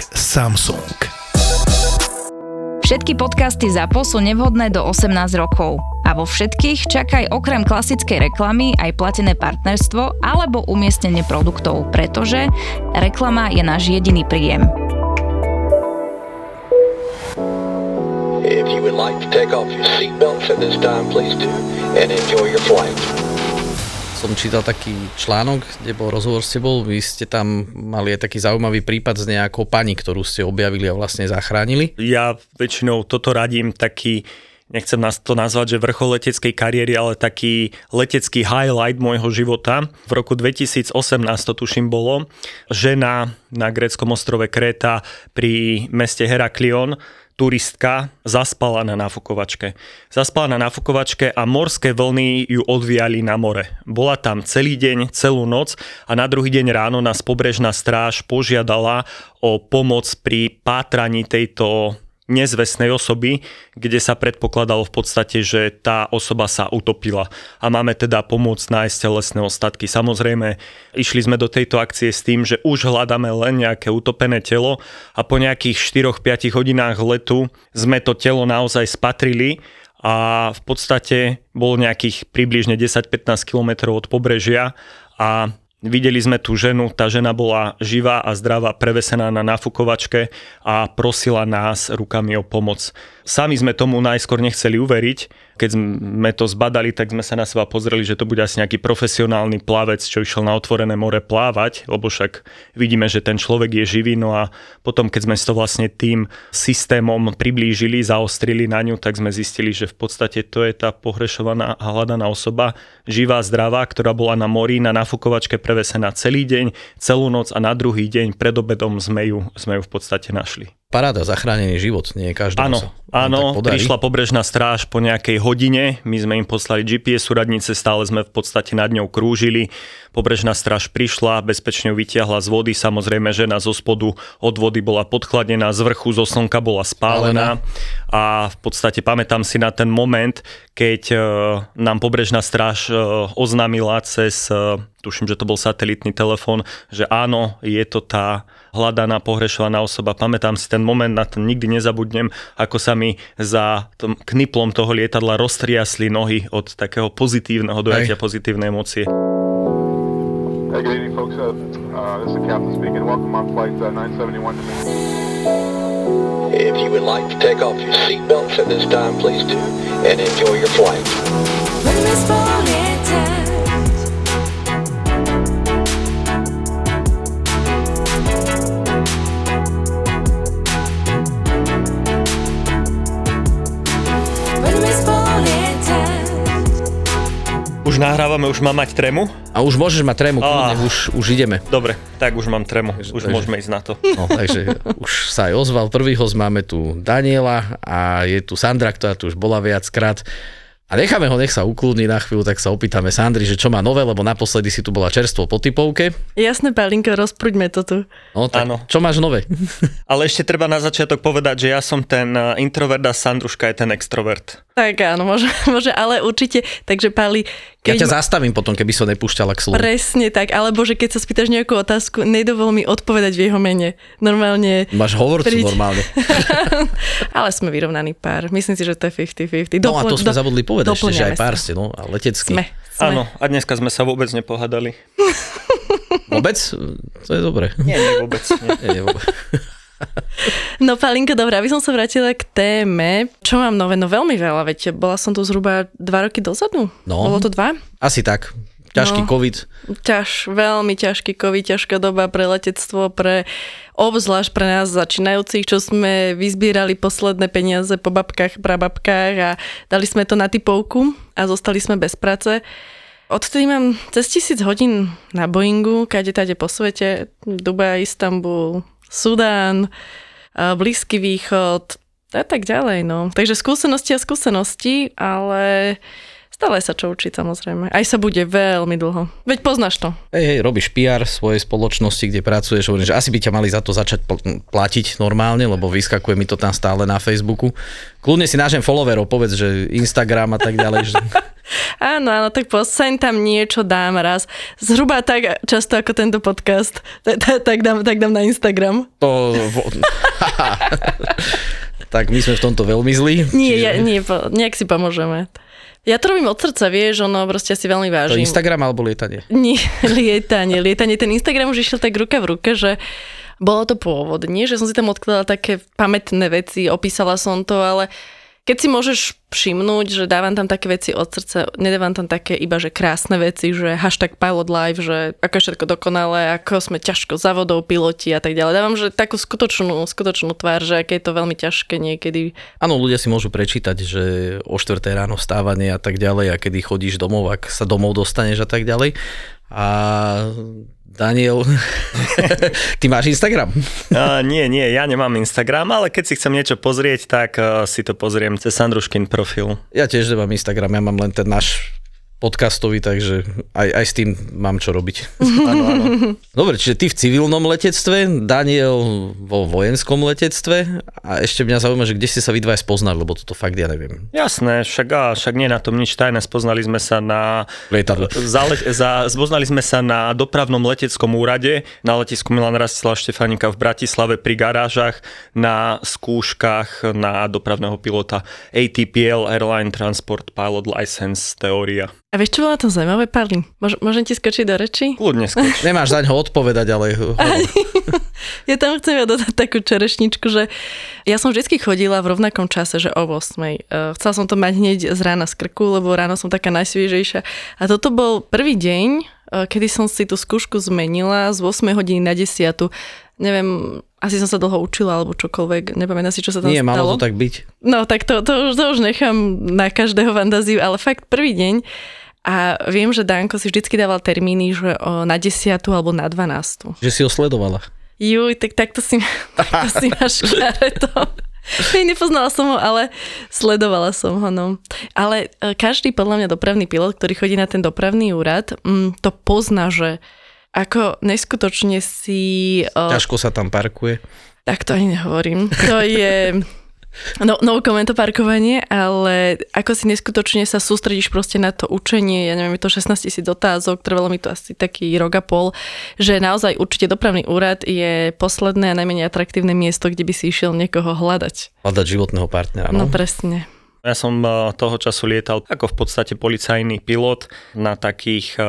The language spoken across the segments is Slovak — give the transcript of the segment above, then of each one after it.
Samsung. Všetky podcasty ZAPO sú nevhodné do 18 rokov. A vo všetkých čakaj okrem klasickej reklamy aj platené partnerstvo alebo umiestnenie produktov, pretože reklama je náš jediný príjem. If you would like to take off your seatbelts at this time, please do, and enjoy your flight. Som čítal taký článok, kde bol rozhovor s tebou, vy ste tam mali aj taký zaujímavý prípad s nejakou pani, ktorú ste objavili a vlastne zachránili. Ja väčšinou toto radím taký nechcem nás to nazvať, že vrchol leteckej kariéry, ale taký letecký highlight môjho života. V roku 2018 to tuším bolo, žena na gréckom ostrove Kréta pri meste Heraklion turistka zaspala na nafukovačke. Zaspala na nafukovačke a morské vlny ju odviali na more. Bola tam celý deň, celú noc a na druhý deň ráno nás pobrežná stráž požiadala o pomoc pri pátraní tejto nezvestnej osoby, kde sa predpokladalo v podstate, že tá osoba sa utopila a máme teda pomôcť nájsť telesné ostatky. Samozrejme, išli sme do tejto akcie s tým, že už hľadáme len nejaké utopené telo a po nejakých 4-5 hodinách letu sme to telo naozaj spatrili a v podstate bolo nejakých približne 10-15 km od pobrežia a Videli sme tú ženu, tá žena bola živá a zdravá, prevesená na nafukovačke a prosila nás rukami o pomoc. Sami sme tomu najskôr nechceli uveriť. Keď sme to zbadali, tak sme sa na seba pozreli, že to bude asi nejaký profesionálny plavec, čo išiel na otvorené more plávať, lebo však vidíme, že ten človek je živý. No a potom, keď sme to vlastne tým systémom priblížili, zaostrili na ňu, tak sme zistili, že v podstate to je tá pohrešovaná a hľadaná osoba, živá, zdravá, ktorá bola na mori, na nafukovačke prevesená celý deň, celú noc a na druhý deň pred obedom sme ju, sme ju v podstate našli paráda, zachránený život, nie každý. Áno, áno, prišla pobrežná stráž po nejakej hodine, my sme im poslali GPS súradnice, stále sme v podstate nad ňou krúžili, pobrežná stráž prišla, bezpečne ju vytiahla z vody, samozrejme žena zo spodu od vody bola podchladená, z vrchu zo slnka bola spálená. A v podstate pamätám si na ten moment, keď e, nám pobrežná stráž e, oznámila cez, e, tuším, že to bol satelitný telefón, že áno, je to tá hľadaná, pohrešovaná osoba. Pamätám si ten moment, na ten nikdy nezabudnem, ako sa mi za tom kniplom toho lietadla roztriasli nohy od takého pozitívneho dojatia, Hej. pozitívnej emócie. Hey, good evening, folks. Uh, uh, this is the captain speaking. Welcome on flight uh, 971 to If you would like to take off your seatbelts at this time, please do, and enjoy your flight. Už nahrávame, už mám mať tremu? A už môžeš mať tremu, kľudne, už, už ideme. Dobre, tak už mám tremu, takže, už takže, môžeme ísť na to. No, takže už sa aj ozval prvý host, máme tu Daniela a je tu Sandra, ktorá tu už bola viackrát. A necháme ho, nech sa ukludní na chvíľu, tak sa opýtame Sandry, že čo má nové, lebo naposledy si tu bola čerstvo po typovke. Jasné, Palinka, rozprúďme to tu. No tak, Áno. čo máš nové? Ale ešte treba na začiatok povedať, že ja som ten eh, introvert a Sandruška je ten extrovert. Tak áno, môže, môže ale určite. Takže Pali, keď... Ja ťa zastavím potom, keby som nepúšťala k slovu. Presne tak, alebo že keď sa spýtaš nejakú otázku, nedovol mi odpovedať v jeho mene. Normálne... Máš hovorcu príď... normálne. Ale sme vyrovnaný pár. Myslím si, že to je 50-50. no a to sme do... zabudli povedať ešte, že aj pár ste, no, a letecký. Sme, sme. Áno, a dneska sme sa vôbec nepohadali. vôbec? To je dobre. Nie, nie vôbec. Nie, nie, nie vôbec. No Palinka, dobré, aby som sa vrátila k téme. Čo mám nové? No veľmi veľa, veď bola som tu zhruba dva roky dozadu. No. Bolo to dva? Asi tak. Ťažký no, COVID. Ťaž, veľmi ťažký COVID, ťažká doba pre letectvo, pre obzvlášť pre nás začínajúcich, čo sme vyzbierali posledné peniaze po babkách, prababkách a dali sme to na typovku a zostali sme bez práce. Odtedy mám cez tisíc hodín na Boeingu, kade tade po svete, Dubaj, Istanbul, Sudán, a Blízky východ a tak ďalej. No. Takže skúsenosti a skúsenosti, ale stále sa čo učiť samozrejme. Aj sa bude veľmi dlho. Veď poznáš to. Hej, hej, robíš PR svojej spoločnosti, kde pracuješ, hovorím, že asi by ťa mali za to začať pl- platiť normálne, lebo vyskakuje mi to tam stále na Facebooku. Kľudne si nážem followerov, povedz, že Instagram a tak ďalej. že... Áno, áno, tak posaň tam niečo dám raz. Zhruba tak často ako tento podcast. Tak, dám, tak dám na Instagram. To... tak my sme v tomto veľmi zlí. Nie, ja, nie, nejak si pomôžeme. Ja to robím od srdca, vieš, ono proste si veľmi To vážim. je Instagram alebo lietanie? Nie, lietanie, lietanie. Ten Instagram už išiel tak ruka v ruke, že bolo to pôvodne, že som si tam odkladala také pamätné veci, opísala som to, ale keď si môžeš všimnúť, že dávam tam také veci od srdca, nedávam tam také iba, že krásne veci, že hashtag pilot live, že ako je všetko dokonalé, ako sme ťažko za vodou, piloti a tak ďalej. Dávam, že takú skutočnú, skutočnú tvár, že aké je to veľmi ťažké niekedy. Áno, ľudia si môžu prečítať, že o 4 ráno vstávanie a tak ďalej a kedy chodíš domov, ak sa domov dostaneš a tak ďalej. A Daniel, ty máš Instagram? Uh, nie, nie, ja nemám Instagram, ale keď si chcem niečo pozrieť, tak uh, si to pozriem cez Sandruškin profil. Ja tiež nemám Instagram, ja mám len ten náš podcastový, takže aj, aj s tým mám čo robiť. Áno, áno. Dobre, čiže ty v civilnom letectve, Daniel vo vojenskom letectve a ešte mňa zaujíma, že kde ste sa vy dvaja spoznali, lebo toto fakt ja neviem. Jasné, však, a, však nie na tom nič tajné. Spoznali sme sa na... Lietadle. Za, za, spoznali sme sa na dopravnom leteckom úrade na letisku Milan Rastislav Štefanika v Bratislave pri garážach na skúškach na dopravného pilota ATPL Airline Transport Pilot License Teória. A vieš, čo bolo na tom zaujímavé, Pali? Môž, môžem ti skočiť do reči? Kľudne skoč. Nemáš za ňo odpovedať, ale... Ja tam chcem dodať takú čerešničku, že ja som vždy chodila v rovnakom čase, že o 8. Eh, Chcela som to mať hneď z rána z krku, lebo ráno som taká najsviežejšia. A toto bol prvý deň, eh, kedy som si tú skúšku zmenila z 8 hodiny na 10. Neviem, asi som sa dlho učila alebo čokoľvek, nepamätám si, čo sa tam Nie, stalo. malo to tak byť. No tak to, to, už, to už nechám na každého fantáziu, ale fakt prvý deň a viem, že Danko si vždycky dával termíny, že o, na 10 alebo na 12. Že si ho sledovala. Juj, tak takto si, takto si máš to. Hej, nepoznala som ho, ale sledovala som ho, no. Ale e, každý podľa mňa dopravný pilot, ktorý chodí na ten dopravný úrad, mm, to pozná, že ako neskutočne si... Ťažko sa tam parkuje. tak to ani nehovorím. To je... No, no comment to parkovanie, ale ako si neskutočne sa sústredíš proste na to učenie, ja neviem, je to 16 tisíc otázok, trvalo mi to asi taký rok a pol, že naozaj určite dopravný úrad je posledné a najmenej atraktívne miesto, kde by si išiel niekoho hľadať. Hľadať životného partnera, No, no. presne. Ja som eh, toho času lietal ako v podstate policajný pilot na takých eh,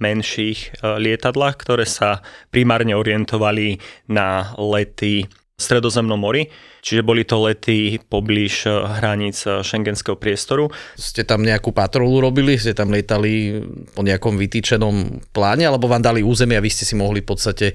menších eh, lietadlách, ktoré sa primárne orientovali na lety v Stredozemnom mori, čiže boli to lety poblíž eh, hraníc eh, šengenského priestoru. Ste tam nejakú patrolu robili? Ste tam lietali po nejakom vytýčenom pláne? Alebo vám dali územie a vy ste si mohli v podstate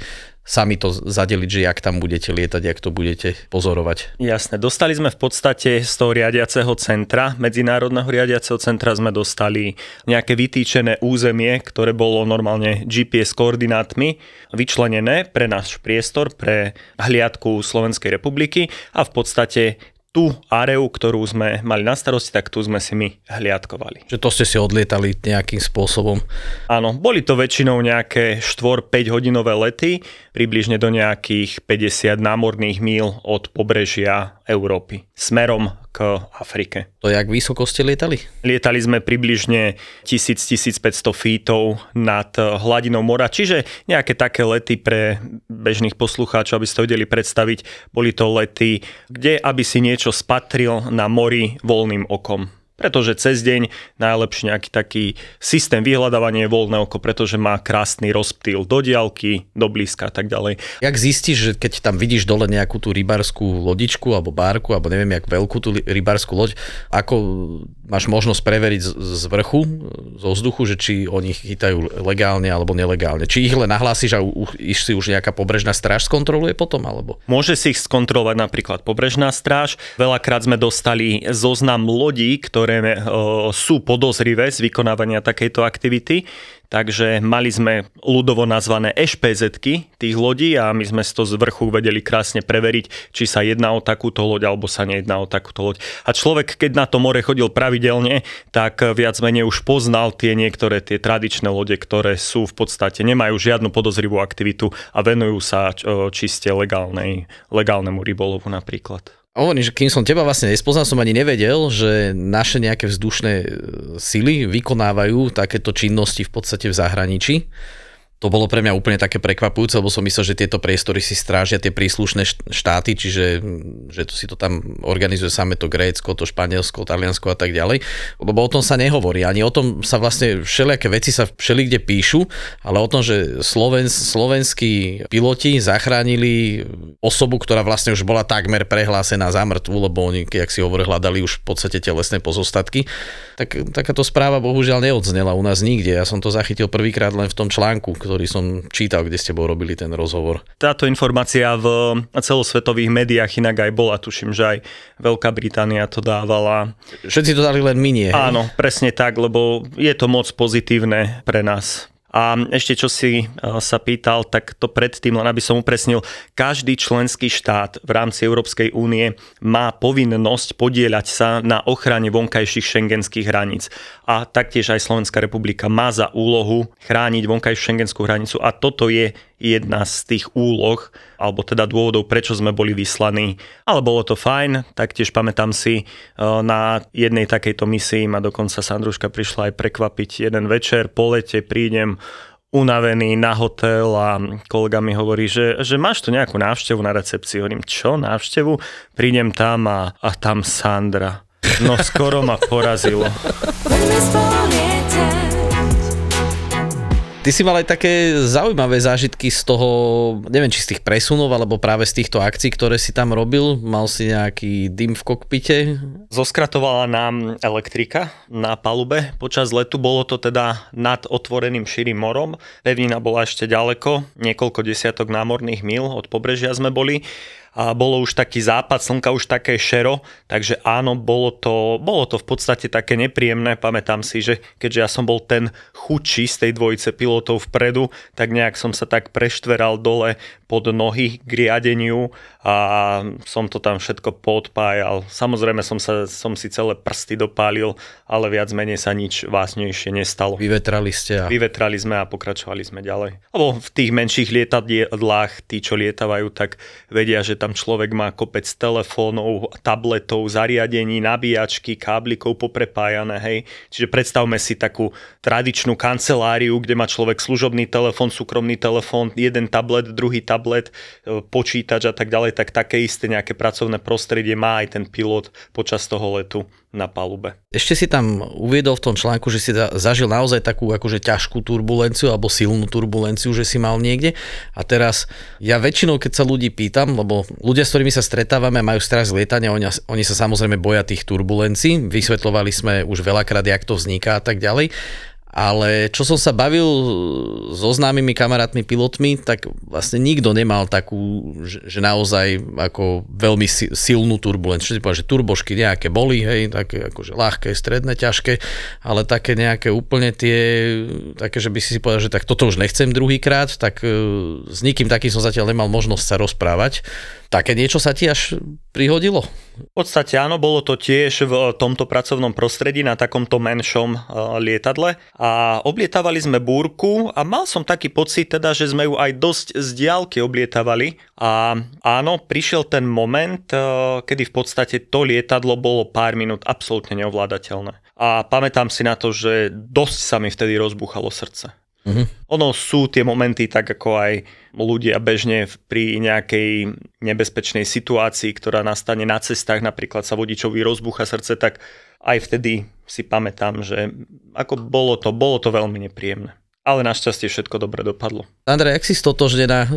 sami to zadeliť, že jak tam budete lietať, jak to budete pozorovať? Jasné, dostali sme v podstate z toho riadiaceho centra, medzinárodného riadiaceho centra sme dostali nejaké vytýčené územie, ktoré bolo normálne GPS koordinátmi vyčlenené pre náš priestor, pre hliadku Slovenskej republiky a v podstate tú areu, ktorú sme mali na starosti, tak tu sme si my hliadkovali. Že to ste si odlietali nejakým spôsobom. Áno, boli to väčšinou nejaké 4-5 hodinové lety, približne do nejakých 50 námorných míl od pobrežia Európy, smerom k Afrike. To jak vysoko ste lietali? Lietali sme približne 1000-1500 feetov nad hladinou mora, čiže nejaké také lety pre bežných poslucháčov, aby ste vedeli predstaviť. Boli to lety, kde aby si niečo spatril na mori voľným okom. Pretože cez deň najlepší nejaký taký systém vyhľadávania je voľné oko, pretože má krásny rozptýl do diaľky, do blízka a tak ďalej. Jak zistíš, že keď tam vidíš dole nejakú tú rybarskú lodičku alebo bárku, alebo neviem, jak veľkú tú rybarskú loď, ako máš možnosť preveriť z, vrchu, zo vzduchu, že či oni chytajú legálne alebo nelegálne. Či ich len nahlásiš a u, si už nejaká pobrežná stráž skontroluje potom, alebo? Môže si ich skontrolovať napríklad pobrežná stráž. Veľakrát sme dostali zoznam lodí, ktoré ktoré o, sú podozrivé z vykonávania takejto aktivity. Takže mali sme ľudovo nazvané ešpz tých lodí a my sme to z vrchu vedeli krásne preveriť, či sa jedná o takúto loď alebo sa nejedná o takúto loď. A človek, keď na to more chodil pravidelne, tak viac menej už poznal tie niektoré tie tradičné lode, ktoré sú v podstate, nemajú žiadnu podozrivú aktivitu a venujú sa čiste legálnej, legálnemu rybolovu napríklad. Hovorím, že kým som teba vlastne nespoznal, som ani nevedel, že naše nejaké vzdušné e, sily vykonávajú takéto činnosti v podstate v zahraničí to bolo pre mňa úplne také prekvapujúce, lebo som myslel, že tieto priestory si strážia tie príslušné štáty, čiže že to si to tam organizuje samé to Grécko, to Španielsko, Taliansko a tak ďalej. Lebo o tom sa nehovorí. Ani o tom sa vlastne všelijaké veci sa všelikde píšu, ale o tom, že Sloven, slovenskí piloti zachránili osobu, ktorá vlastne už bola takmer prehlásená za mŕtvu, lebo oni, jak si hovorili, hľadali už v podstate telesné pozostatky. Tak, takáto správa bohužiaľ neodznela u nás nikde. Ja som to zachytil prvýkrát len v tom článku, ktorý som čítal, kde ste bol robili ten rozhovor. Táto informácia v celosvetových médiách inak aj bola, tuším, že aj Veľká Británia to dávala. Všetci to dali len minie. Áno, presne tak, lebo je to moc pozitívne pre nás. A ešte čo si e, sa pýtal, tak to predtým, len aby som upresnil, každý členský štát v rámci Európskej únie má povinnosť podieľať sa na ochrane vonkajších šengenských hraníc. A taktiež aj Slovenská republika má za úlohu chrániť vonkajšiu šengenskú hranicu a toto je jedna z tých úloh, alebo teda dôvodov, prečo sme boli vyslaní. Ale bolo to fajn, taktiež pamätám si, e, na jednej takejto misii ma dokonca Sandruška prišla aj prekvapiť jeden večer, po lete prídem unavený na hotel a kolega mi hovorí, že, že máš tu nejakú návštevu na recepcii. Hovorím, čo návštevu? Prídem tam a, a tam Sandra. No skoro ma porazilo. Ty si mal aj také zaujímavé zážitky z toho, neviem, či z tých presunov, alebo práve z týchto akcií, ktoré si tam robil. Mal si nejaký dym v kokpite? Zoskratovala nám elektrika na palube. Počas letu bolo to teda nad otvoreným širým morom. Pevnina bola ešte ďaleko, niekoľko desiatok námorných mil od pobrežia sme boli a bolo už taký západ slnka, už také šero, takže áno, bolo to, bolo to v podstate také nepríjemné. Pamätám si, že keďže ja som bol ten chudší z tej dvojice pilotov vpredu, tak nejak som sa tak preštveral dole pod nohy k riadeniu a som to tam všetko podpájal. Samozrejme som, sa, som si celé prsty dopálil, ale viac menej sa nič vásnejšie nestalo. Vyvetrali ste a... Vyvetrali sme a pokračovali sme ďalej. Lebo v tých menších lietadlách, tí, čo lietávajú, tak vedia, že tam človek má kopec telefónov, tabletov, zariadení, nabíjačky, káblikov poprepájané, hej. Čiže predstavme si takú tradičnú kanceláriu, kde má človek služobný telefón, súkromný telefón, jeden tablet, druhý tablet, e, počítač a tak ďalej, tak také isté nejaké pracovné prostredie má aj ten pilot počas toho letu na palube. Ešte si tam uviedol v tom článku, že si zažil naozaj takú akože ťažkú turbulenciu alebo silnú turbulenciu, že si mal niekde. A teraz ja väčšinou, keď sa ľudí pýtam, lebo ľudia, s ktorými sa stretávame, majú strach z lietania, oni, oni sa samozrejme boja tých turbulencií. Vysvetlovali sme už veľakrát, jak to vzniká a tak ďalej ale čo som sa bavil so známymi kamarátmi pilotmi, tak vlastne nikto nemal takú, že, naozaj ako veľmi silnú turbulenciu. Čo si povedal, že turbošky nejaké boli, hej, také akože ľahké, stredné, ťažké, ale také nejaké úplne tie, také, že by si si povedal, že tak toto už nechcem druhýkrát, tak e, s nikým takým som zatiaľ nemal možnosť sa rozprávať. Také niečo sa ti až prihodilo? V podstate áno, bolo to tiež v tomto pracovnom prostredí na takomto menšom e, lietadle a oblietávali sme búrku a mal som taký pocit teda, že sme ju aj dosť z diálky oblietávali a áno, prišiel ten moment, e, kedy v podstate to lietadlo bolo pár minút absolútne neovládateľné. A pamätám si na to, že dosť sa mi vtedy rozbúchalo srdce. Uh-huh. Ono sú tie momenty, tak ako aj ľudia bežne pri nejakej nebezpečnej situácii, ktorá nastane na cestách, napríklad sa vodičovi rozbucha srdce, tak aj vtedy si pamätám, že ako bolo to, bolo to veľmi nepríjemné. Ale našťastie všetko dobre dopadlo. Andrej, ak si stotožnená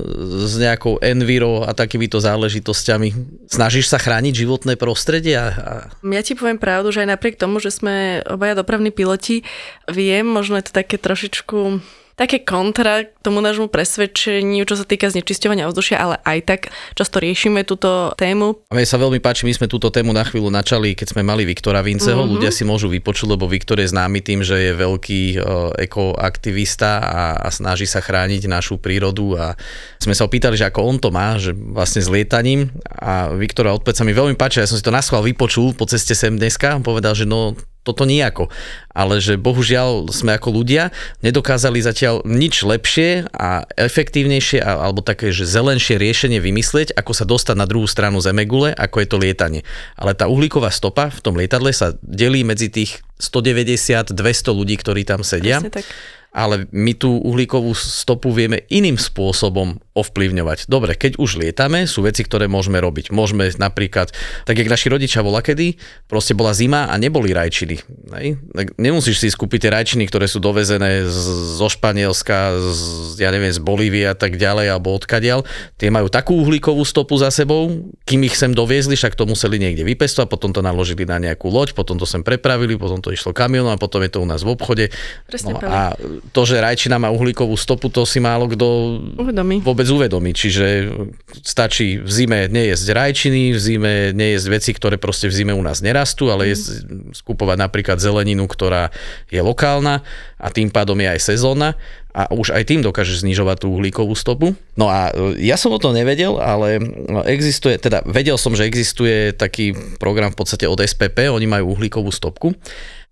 s nejakou Enviro a takýmito záležitosťami? Snažíš sa chrániť životné prostredie? A... Ja ti poviem pravdu, že aj napriek tomu, že sme obaja dopravní piloti, viem, možno je to také trošičku také kontra k tomu nášmu presvedčeniu, čo sa týka znečisťovania ovzdušia, ale aj tak často riešime túto tému. A mne sa veľmi páči, my sme túto tému na chvíľu načali, keď sme mali Viktora Vinceho. Mm-hmm. Ľudia si môžu vypočuť, lebo Viktor je známy tým, že je veľký uh, ekoaktivista a, a snaží sa chrániť našu prírodu a sme sa opýtali, že ako on to má, že vlastne s lietaním a Viktora odpoveď sa mi veľmi páči, ja som si to na schvál vypočul po ceste sem dneska, povedal, že no toto nejako. Ale že bohužiaľ sme ako ľudia nedokázali zatiaľ nič lepšie a efektívnejšie alebo také, že zelenšie riešenie vymyslieť, ako sa dostať na druhú stranu Zemegule, ako je to lietanie. Ale tá uhlíková stopa v tom lietadle sa delí medzi tých 190-200 ľudí, ktorí tam sedia. Ale my tú uhlíkovú stopu vieme iným spôsobom ovplyvňovať. Dobre, keď už lietame, sú veci, ktoré môžeme robiť. Môžeme napríklad, tak jak naši rodičia bola kedy, proste bola zima a neboli rajčiny. Nej? Tak nemusíš si skúpiť tie rajčiny, ktoré sú dovezené zo Španielska, z, ja neviem, z Bolívie a tak ďalej, alebo odkadiaľ. Tie majú takú uhlíkovú stopu za sebou, kým ich sem doviezli, však to museli niekde vypestovať, potom to naložili na nejakú loď, potom to sem prepravili, potom to išlo kamionom a potom je to u nás v obchode. Presne no, a to, že rajčina má uhlíkovú stopu, to si málo kto uvedomí. vôbec uvedomí. Čiže stačí v zime nejesť rajčiny, v zime nejesť veci, ktoré proste v zime u nás nerastú, ale jesť, skupovať napríklad zeleninu, ktorá je lokálna a tým pádom je aj sezónna a už aj tým dokáže znižovať tú uhlíkovú stopu. No a e, ja som o to nevedel, ale existuje, teda vedel som, že existuje taký program v podstate od SPP, oni majú uhlíkovú stopku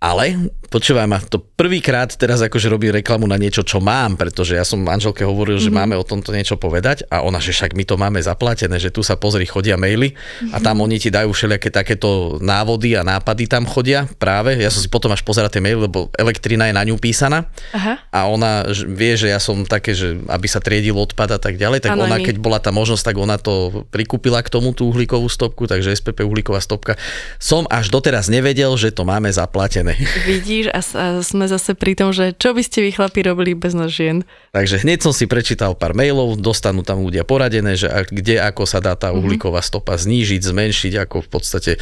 ale počúvaj ma, to prvýkrát teraz akože robí reklamu na niečo, čo mám, pretože ja som manželke hovoril, že mm-hmm. máme o tomto niečo povedať a ona, že však my to máme zaplatené, že tu sa pozri, chodia maily a tam oni ti dajú všelijaké takéto návody a nápady tam chodia práve. Ja som si potom až pozerať tie maily, lebo elektrina je na ňu písaná Aha. a ona vie, že ja som také, že aby sa triedil odpad a tak ďalej, tak ano, ona, keď bola tá možnosť, tak ona to prikúpila k tomu tú uhlíkovú stopku, takže SPP uhlíková stopka. Som až doteraz nevedel, že to máme zaplatené. Vidíš a, a sme zase pri tom, že čo by ste vy chlapi robili bez nás žien? Takže hneď som si prečítal pár mailov, dostanú tam ľudia poradené, že kde ako sa dá tá mhm. uhlíková stopa znížiť, zmenšiť, ako v podstate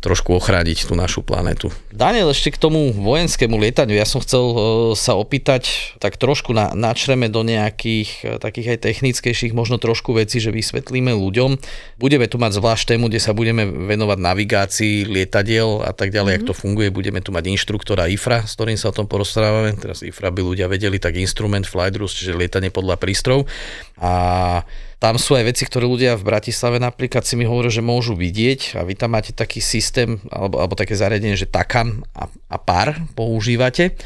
trošku ochrániť tú našu planetu. Daniel, ešte k tomu vojenskému lietaniu, ja som chcel uh, sa opýtať tak trošku na, načreme do nejakých uh, takých aj technickejších možno trošku vecí, že vysvetlíme ľuďom. Budeme tu mať zvlášť tému, kde sa budeme venovať navigácii lietadiel a tak ďalej, mm-hmm. jak to funguje. Budeme tu mať inštruktora IFRA, s ktorým sa o tom porozprávame. Teraz IFRA by ľudia vedeli, tak instrument flight rules, čiže lietanie podľa prístrojov. A tam sú aj veci, ktoré ľudia v Bratislave napríklad si mi hovoria, že môžu vidieť a vy tam máte taký systém alebo, alebo také zariadenie, že takan a, a pár používate.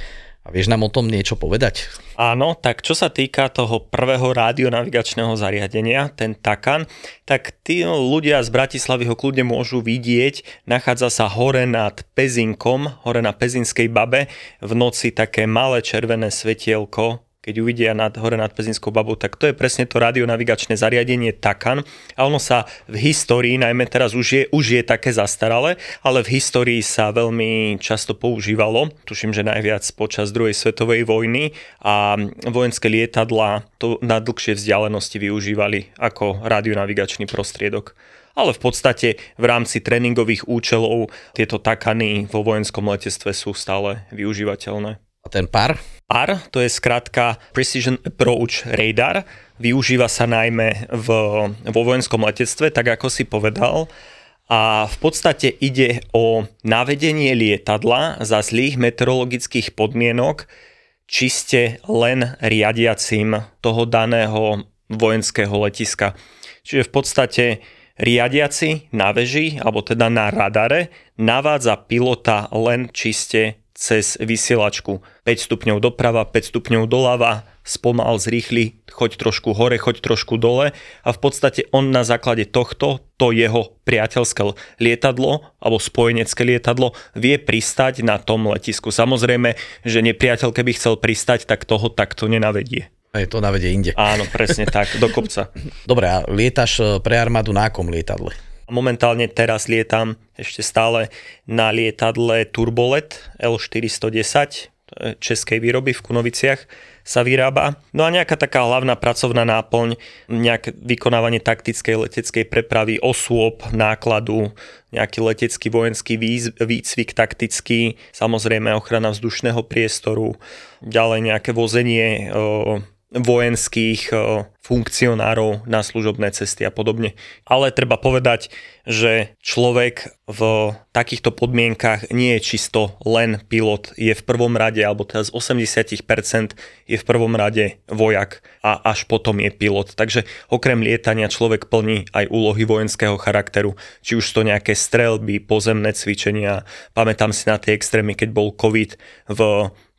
A vieš nám o tom niečo povedať? Áno, tak čo sa týka toho prvého rádionavigačného zariadenia, ten Takan, tak tí ľudia z Bratislavy ho kľudne môžu vidieť. Nachádza sa hore nad Pezinkom, hore na Pezinskej babe. V noci také malé červené svetielko keď uvidia nad, hore nad Pezinskou babou, tak to je presne to radionavigačné zariadenie TACAN a ono sa v histórii, najmä teraz už je, už je také zastaralé, ale v histórii sa veľmi často používalo, tuším, že najviac počas druhej svetovej vojny. A vojenské lietadla to na dlhšie vzdialenosti využívali ako radionavigačný prostriedok. Ale v podstate v rámci tréningových účelov tieto takany vo vojenskom letectve sú stále využívateľné. A ten pár? PAR, to je skrátka Precision Approach Radar. Využíva sa najmä v, vo vojenskom letectve, tak ako si povedal. A v podstate ide o navedenie lietadla za zlých meteorologických podmienok čiste len riadiacim toho daného vojenského letiska. Čiže v podstate riadiaci na veži, alebo teda na radare, navádza pilota len čiste cez vysielačku 5 stupňov doprava, 5 stupňov doľava, spomal, zrýchli, choď trošku hore, choď trošku dole a v podstate on na základe tohto, to jeho priateľské lietadlo alebo spojenecké lietadlo vie pristať na tom letisku. Samozrejme, že nepriateľ keby chcel pristať, tak toho takto nenavedie. Je to navedie inde. Áno, presne tak, do kopca. Dobre, a lietaš eh, pre armádu na akom lietadle? Momentálne teraz lietam ešte stále na lietadle Turbolet L410 českej výroby v Kunoviciach sa vyrába. No a nejaká taká hlavná pracovná náplň, nejaké vykonávanie taktickej leteckej prepravy osôb, nákladu, nejaký letecký vojenský výcvik taktický, samozrejme ochrana vzdušného priestoru, ďalej nejaké vozenie vojenských funkcionárov na služobné cesty a podobne. Ale treba povedať, že človek v takýchto podmienkach nie je čisto len pilot. Je v prvom rade, alebo teda z 80% je v prvom rade vojak a až potom je pilot. Takže okrem lietania človek plní aj úlohy vojenského charakteru, či už to nejaké strelby, pozemné cvičenia. Pamätám si na tie extrémy, keď bol COVID v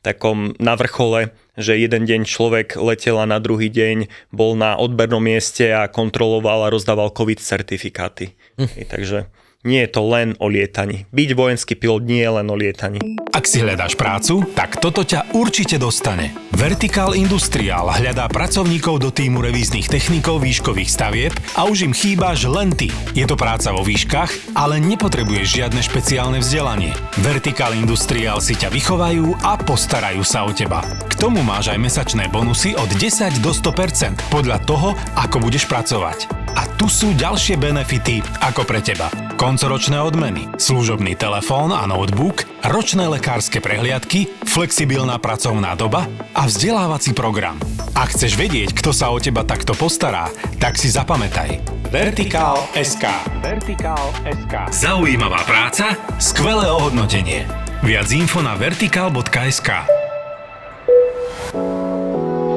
takom na vrchole, že jeden deň človek letel a na druhý deň bol na odbernom mieste a kontroloval a rozdával COVID certifikáty. Hm. Takže nie je to len o lietaní. Byť vojenský pilot nie je len o lietaní. Ak si hľadáš prácu, tak toto ťa určite dostane. Vertical Industrial hľadá pracovníkov do týmu revíznych technikov výškových stavieb a už im chýbaš len ty. Je to práca vo výškach, ale nepotrebuješ žiadne špeciálne vzdelanie. Vertical Industrial si ťa vychovajú a postarajú sa o teba. K tomu máš aj mesačné bonusy od 10 do 100% podľa toho, ako budeš pracovať. A tu sú ďalšie benefity ako pre teba koncoročné odmeny, služobný telefón a notebook, ročné lekárske prehliadky, flexibilná pracovná doba a vzdelávací program. Ak chceš vedieť, kto sa o teba takto postará, tak si zapamätaj. Vertikál SK. Vertikál SK. Zaujímavá práca, skvelé ohodnotenie. Viac info na vertikál.sk.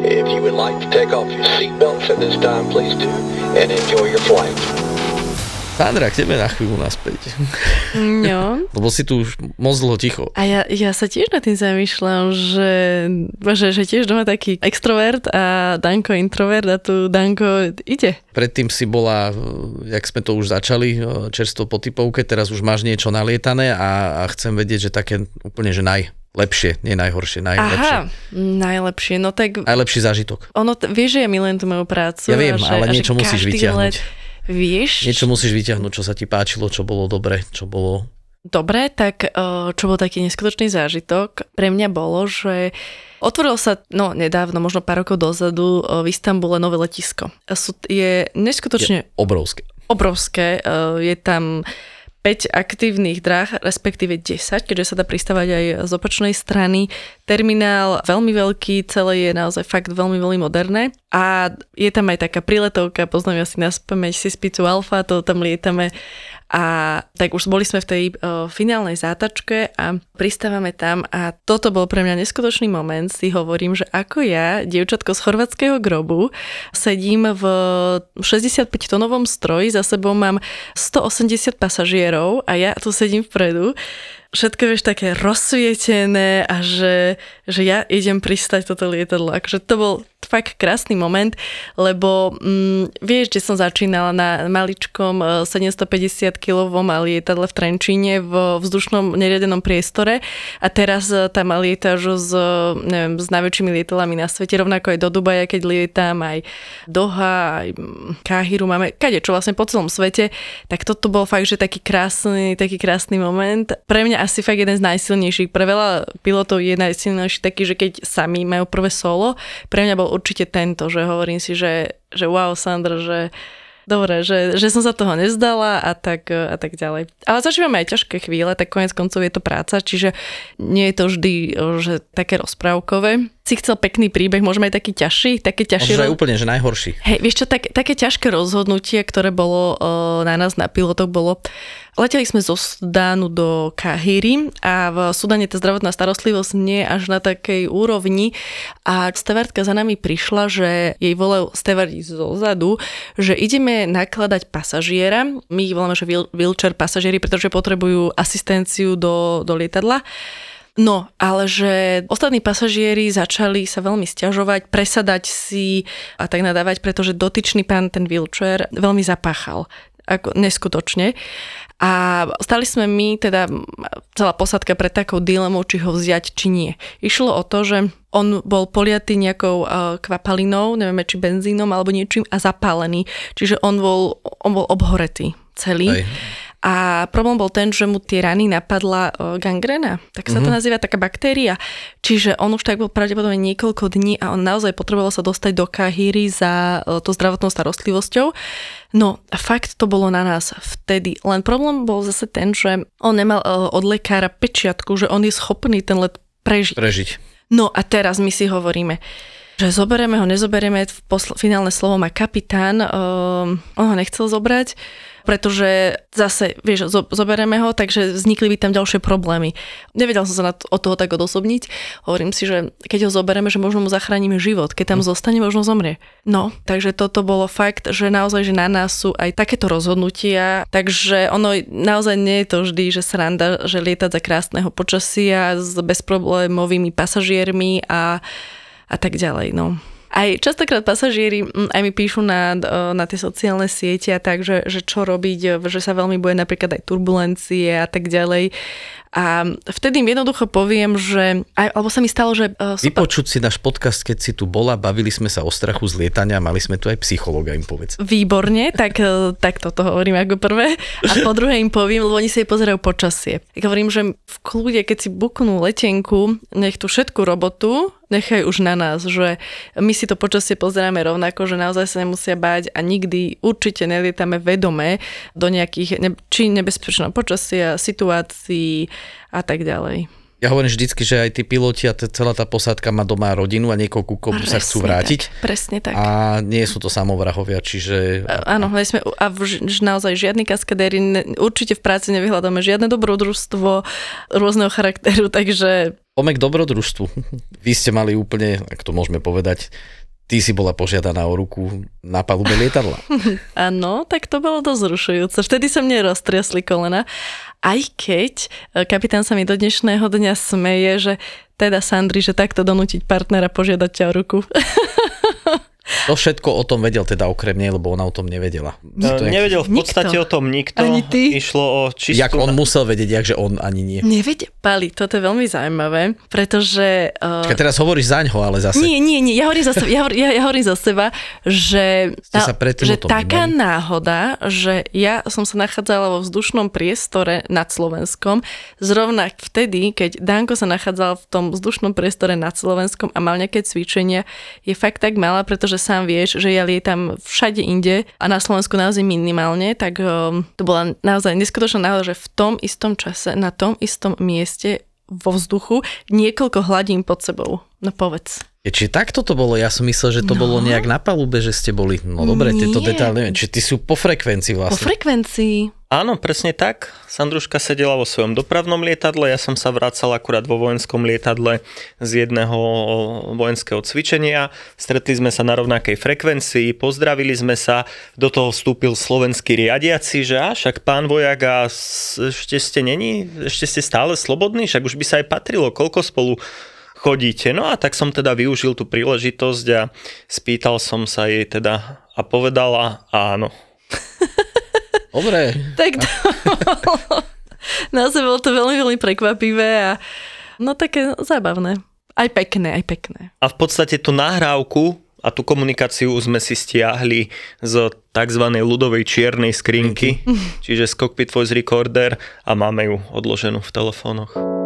If you would like to take off your seatbelts at this time, please do, and enjoy your flight. Sandra, k tebe na chvíľu naspäť. No. Lebo si tu už moc dlho ticho. A ja, ja sa tiež na tým zamýšľam, že, že, že tiež doma taký extrovert a Danko introvert a tu Danko ide. Predtým si bola, jak sme to už začali, čerstvo po typovke, teraz už máš niečo nalietané a, a chcem vedieť, že také úplne, že naj, Lepšie, nie najhoršie, najlepšie. Aha, najlepšie, no tak... Najlepší zážitok. Ono, t- vieš, že ja milujem tú moju prácu. Ja viem, že, ale niečo musíš vyťahnuť. Let, Vieš? Niečo musíš vyťahnuť, čo sa ti páčilo, čo bolo dobre, čo bolo... Dobre, tak eh, čo bol taký neskutočný zážitok pre mňa bolo, že Otvorilo sa, no nedávno, možno pár rokov dozadu, eh, v Istambule nové letisko. Je neskutočne... Je obrovské. Obrovské. Eh, je tam 5 aktívnych dráh, respektíve 10, keďže sa dá pristávať aj z opačnej strany. Terminál veľmi veľký, celé je naozaj fakt veľmi, veľmi moderné. A je tam aj taká priletovka, poznám asi na spameť si spicu Alfa, to tam lietame a tak už boli sme v tej uh, finálnej zátačke a pristávame tam a toto bol pre mňa neskutočný moment. Si hovorím, že ako ja, dievčatko z chorvatského grobu, sedím v 65-tonovom stroji, za sebou mám 180 pasažierov a ja tu sedím vpredu všetko vieš také rozsvietené a že, že ja idem pristať toto lietadlo. Akože to bol fakt krásny moment, lebo mm, vieš, že som začínala na maličkom 750 kg lietadle v Trenčíne v vzdušnom neriadenom priestore a teraz e, tam lietáš s, neviem, s najväčšími lietadlami na svete, rovnako aj do Dubaja, keď lietam, aj Doha, aj mm, Káhiru máme, kade čo vlastne po celom svete, tak toto bol fakt, že taký krásny, taký krásny moment. Pre mňa asi fakt jeden z najsilnejších. Pre veľa pilotov je najsilnejší taký, že keď sami majú prvé solo, pre mňa bol určite tento, že hovorím si, že, že wow, Sandra, že dobre, že, že som sa toho nezdala a tak, a tak ďalej. Ale zažívame aj ťažké chvíle, tak konec koncov je to práca, čiže nie je to vždy že také rozprávkové si chcel pekný príbeh, môžeme aj taký ťažší, také ťažšie. Možno aj úplne, že najhorší. Hej, vieš čo, tak, také ťažké rozhodnutie, ktoré bolo uh, na nás, na pilotoch, bolo, leteli sme zo Sudánu do Kahíry a v Sudáne tá zdravotná starostlivosť nie je až na takej úrovni a stevardka za nami prišla, že jej volajú stevardi zo zadu, že ideme nakladať pasažiera, my ich voláme, že wheelchair pasažieri, pretože potrebujú asistenciu do, do lietadla No, ale že ostatní pasažieri začali sa veľmi stiažovať, presadať si a tak nadávať, pretože dotyčný pán ten wheelchair veľmi zapáchal ako neskutočne. A stali sme my, teda celá posadka pred takou dilemou, či ho vziať, či nie. Išlo o to, že on bol poliatý nejakou uh, kvapalinou, nevieme, či benzínom alebo niečím a zapálený. Čiže on bol, on bol obhoretý celý. Aj A problém bol ten, že mu tie rany napadla uh, gangrena, tak sa to nazýva taká baktéria. Čiže on už tak bol pravdepodobne niekoľko dní a on naozaj potreboval sa dostať do Kahíry za uh, to zdravotnou starostlivosťou. No fakt to bolo na nás vtedy. Len problém bol zase ten, že on nemal uh, od lekára pečiatku, že on je schopný ten let prežiť. Prežiť. No a teraz my si hovoríme, že zoberieme ho, nezoberieme, v posl- finálne slovo má kapitán, um, on ho nechcel zobrať, pretože zase, vieš, zo- zoberieme ho, takže vznikli by tam ďalšie problémy. Nevedel som sa na to, od toho tak odosobniť. Hovorím si, že keď ho zoberieme, že možno mu zachránime život. Keď tam zostane, možno zomrie. No, takže toto bolo fakt, že naozaj, že na nás sú aj takéto rozhodnutia. Takže ono naozaj nie je to vždy, že sranda, že lietať za krásneho počasia s bezproblémovými pasažiermi a a tak ďalej. No. Aj častokrát pasažieri mm, aj mi píšu na, na tie sociálne siete a tak, že, že čo robiť, že sa veľmi boje napríklad aj turbulencie a tak ďalej. A vtedy im jednoducho poviem, že, aj, alebo sa mi stalo, že... Uh, Vypočuť si náš podcast, keď si tu bola, bavili sme sa o strachu z lietania, mali sme tu aj psychologa, im povedz. Výborne, tak, tak toto hovorím ako prvé. A po druhé im poviem, lebo oni si pozerajú počasie. Tak hovorím, že v kľude, keď si buknú letenku, nech tú všetku robotu nechaj už na nás, že my si to počasie pozeráme rovnako, že naozaj sa nemusia báť a nikdy určite nelietame vedome do nejakých ne, či nebezpečného počasia, situácií a tak ďalej. Ja hovorím vždycky, že aj tí piloti a celá tá posádka má doma rodinu a niekoľko komu sa chcú vrátiť. Tak, presne tak. A nie sú to samovrahovia, čiže... Áno, sme, a v, naozaj žiadny kaskadéry, určite v práci nevyhľadáme žiadne dobrodružstvo rôzneho charakteru, takže... Pomek dobrodružstvu. Vy ste mali úplne, ak to môžeme povedať, ty si bola požiadaná o ruku na palube lietadla. Áno, tak to bolo dosť zrušujúce. Vtedy sa mne roztriasli kolena. Aj keď e, kapitán sa mi do dnešného dňa smeje, že teda Sandri, že takto donútiť partnera požiadať ťa o ruku. To všetko o tom vedel teda okrem nej, lebo ona o tom nevedela. No, to nevedel v podstate nikto. o tom nikto. Ani ty? Išlo o čistú... Jak on musel vedieť, že on ani nie. Nevedel. Pali, toto je veľmi zaujímavé, pretože... Uh... Čakaj, teraz hovoríš zaň ho, ale zase... Nie, nie, nie, ja hovorím za seba, ja, ja, ja hovorím za seba že, Ste sa že taká nemali? náhoda, že ja som sa nachádzala vo vzdušnom priestore nad Slovenskom, zrovna vtedy, keď Danko sa nachádzal v tom vzdušnom priestore nad Slovenskom a mal nejaké cvičenia, je fakt tak malá, pretože sám vieš, že ja lietam všade inde a na Slovensku naozaj minimálne, tak um, to bola naozaj neskutočná náhoda, že v tom istom čase, na tom istom mieste vo vzduchu niekoľko hladín pod sebou. No povedz. Či takto to bolo? Ja som myslel, že to no. bolo nejak na palube, že ste boli... No dobre, tieto detaily neviem. Či ty sú po frekvencii vlastne. Po frekvencii. Áno, presne tak. Sandruška sedela vo svojom dopravnom lietadle, ja som sa vracal akurát vo vojenskom lietadle z jedného vojenského cvičenia. Stretli sme sa na rovnakej frekvencii, pozdravili sme sa, do toho vstúpil slovenský riadiaci, že a však pán vojak a ešte ste není, ešte ste stále slobodní, však už by sa aj patrilo, koľko spolu chodíte. No a tak som teda využil tú príležitosť a spýtal som sa jej teda a povedala áno. Dobre. Tak to bolo. Naozaj bolo to veľmi, veľmi prekvapivé a no také zábavné. Aj pekné, aj pekné. A v podstate tú nahrávku a tú komunikáciu sme si stiahli z tzv. ľudovej čiernej skrinky, čiže z Cockpit Voice Recorder a máme ju odloženú v telefónoch.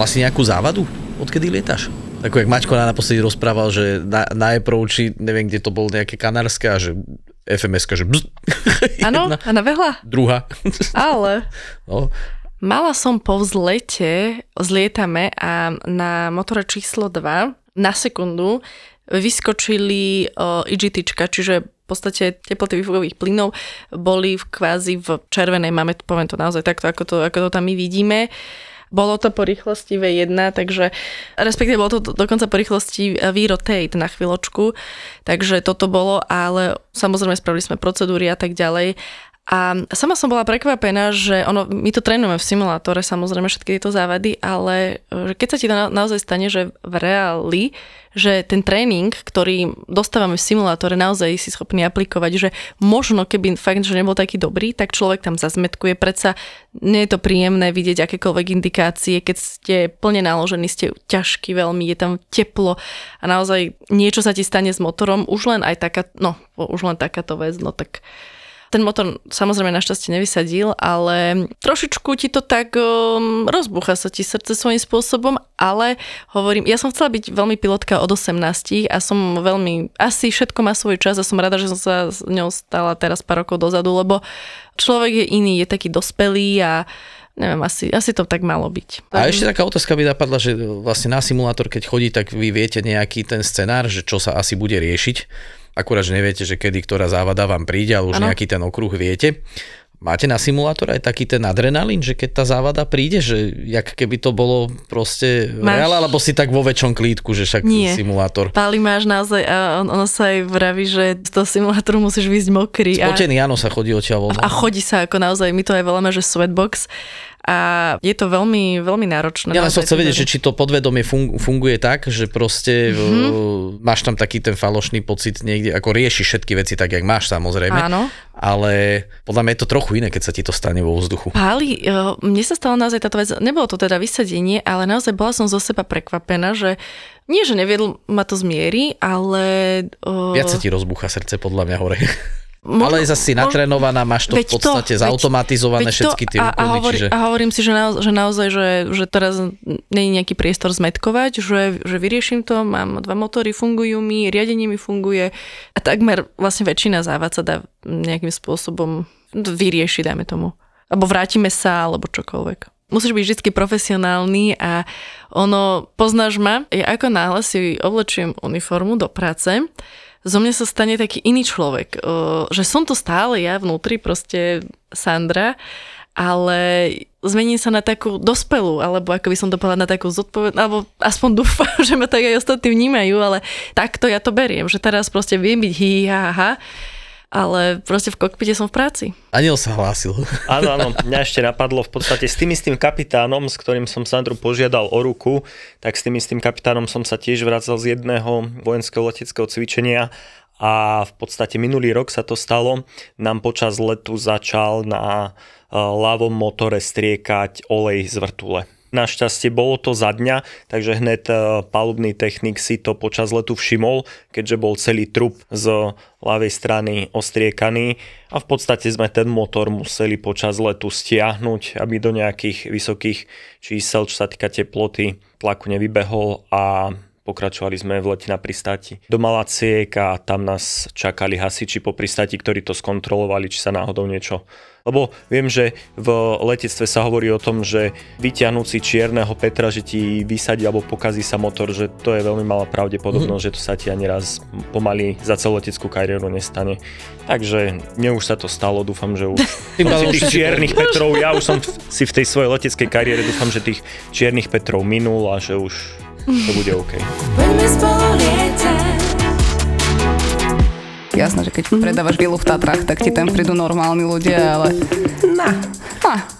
Mala si nejakú závadu, odkedy lietaš? Ako jak Maťko na naposledy rozprával, že na, na Epro, či neviem, kde to bol nejaké kanárske a že fms že bzz. Áno, a navehla? Druhá. Ale. No. Mala som po vzlete, zlietame a na motore číslo 2 na sekundu vyskočili uh, IGTčka, čiže v podstate teploty výfukových plynov boli v kvázi v červenej, máme, poviem to naozaj takto, ako to, ako to tam my vidíme. Bolo to po rýchlosti V1, takže respektíve bolo to dokonca po rýchlosti V-rotate na chvíľočku, takže toto bolo, ale samozrejme spravili sme procedúry a tak ďalej A sama som bola prekvapená, že ono, my to trénujeme v simulátore, samozrejme všetky tieto závady, ale že keď sa ti to na, naozaj stane, že v reáli, že ten tréning, ktorý dostávame v simulátore, naozaj si schopný aplikovať, že možno keby fakt, že nebol taký dobrý, tak človek tam zazmetkuje. Predsa nie je to príjemné vidieť akékoľvek indikácie, keď ste plne naložení, ste ťažký veľmi, je tam teplo a naozaj niečo sa ti stane s motorom, už len aj taká, no, už len takáto vec, no tak ten motor samozrejme našťastie nevysadil, ale trošičku ti to tak um, rozbucha sa ti srdce svojím spôsobom, ale hovorím, ja som chcela byť veľmi pilotka od 18 a som veľmi, asi všetko má svoj čas a som rada, že som sa s ňou stala teraz pár rokov dozadu, lebo človek je iný, je taký dospelý a neviem, asi, asi to tak malo byť. A ešte taká otázka by napadla, že vlastne na simulátor, keď chodí, tak vy viete nejaký ten scenár, že čo sa asi bude riešiť akurát, že neviete, že kedy ktorá závada vám príde, ale už ano. nejaký ten okruh viete. Máte na simulátor aj taký ten adrenalín, že keď tá závada príde, že jak keby to bolo proste máš... reál, alebo si tak vo väčšom klídku, že však Nie. simulátor. Páli máš naozaj, a on, ono sa aj vraví, že z toho simulátoru musíš výjsť mokrý. Spotený, a... áno, sa chodí odtiaľ A chodí sa ako naozaj, my to aj voláme, že sweatbox a je to veľmi, veľmi náročné. Ja len som chcel vedieť, že či to podvedomie funguje tak, že proste mm-hmm. máš tam taký ten falošný pocit niekde, ako riešiš všetky veci tak, jak máš samozrejme. Áno. Ale podľa mňa je to trochu iné, keď sa ti to stane vo vzduchu. Páli, e, mne sa stalo naozaj táto vec, nebolo to teda vysadenie, ale naozaj bola som zo seba prekvapená, že nie, že neviedl ma to z miery, ale... Uh... Viac sa ti rozbúcha srdce podľa mňa hore. Možno, ale zase si natrénovaná, máš to v podstate to, zautomatizované veď všetky tie a, a, hovorí, čiže... a hovorím si, že, naozaj, že naozaj, že, že teraz je nejaký priestor zmetkovať, že, že vyrieším to, mám dva motory, fungujú mi, riadenie mi funguje a takmer vlastne väčšina závad sa dá nejakým spôsobom vyriešiť, dajme tomu. Alebo vrátime sa, alebo čokoľvek musíš byť vždy profesionálny a ono, poznáš ma, ja ako náhle si oblečujem uniformu do práce, zo mňa sa stane taký iný človek. Že som to stále ja vnútri, proste Sandra, ale zmením sa na takú dospelú, alebo ako by som to povedala, na takú zodpovednú, alebo aspoň dúfam, že ma tak aj ostatní vnímajú, ale takto ja to beriem, že teraz proste viem byť hi, ha, ha, ale proste v kokpite som v práci. Aniel sa hlásil. Áno, áno, mňa ešte napadlo v podstate s tým istým kapitánom, s ktorým som Sandru požiadal o ruku, tak s tým istým kapitánom som sa tiež vracal z jedného vojenského leteckého cvičenia a v podstate minulý rok sa to stalo. Nám počas letu začal na eh, ľavom motore striekať olej z vrtule Našťastie bolo to za dňa, takže hneď e, palubný technik si to počas letu všimol, keďže bol celý trup z ľavej strany ostriekaný. A v podstate sme ten motor museli počas letu stiahnuť, aby do nejakých vysokých čísel, čo sa týka teploty, tlaku nevybehol a pokračovali sme v lete na pristáti do Malaciek a tam nás čakali hasiči po pristáti, ktorí to skontrolovali, či sa náhodou niečo lebo viem, že v letectve sa hovorí o tom, že vyťahnúť si čierneho Petra, že ti vysadí alebo pokazí sa motor, že to je veľmi malá pravdepodobnosť, mm-hmm. že to sa ti ani raz pomaly za celú leteckú kariéru nestane. Takže mne už sa to stalo, dúfam, že už tých čiernych Petrov, ja už som si v tej svojej leteckej kariére dúfam, že tých čiernych Petrov minul a že už to bude OK. Jasné, že keď predávaš vilu v Tatrách, tak ti tam prídu normálni ľudia, ale... Na. Na.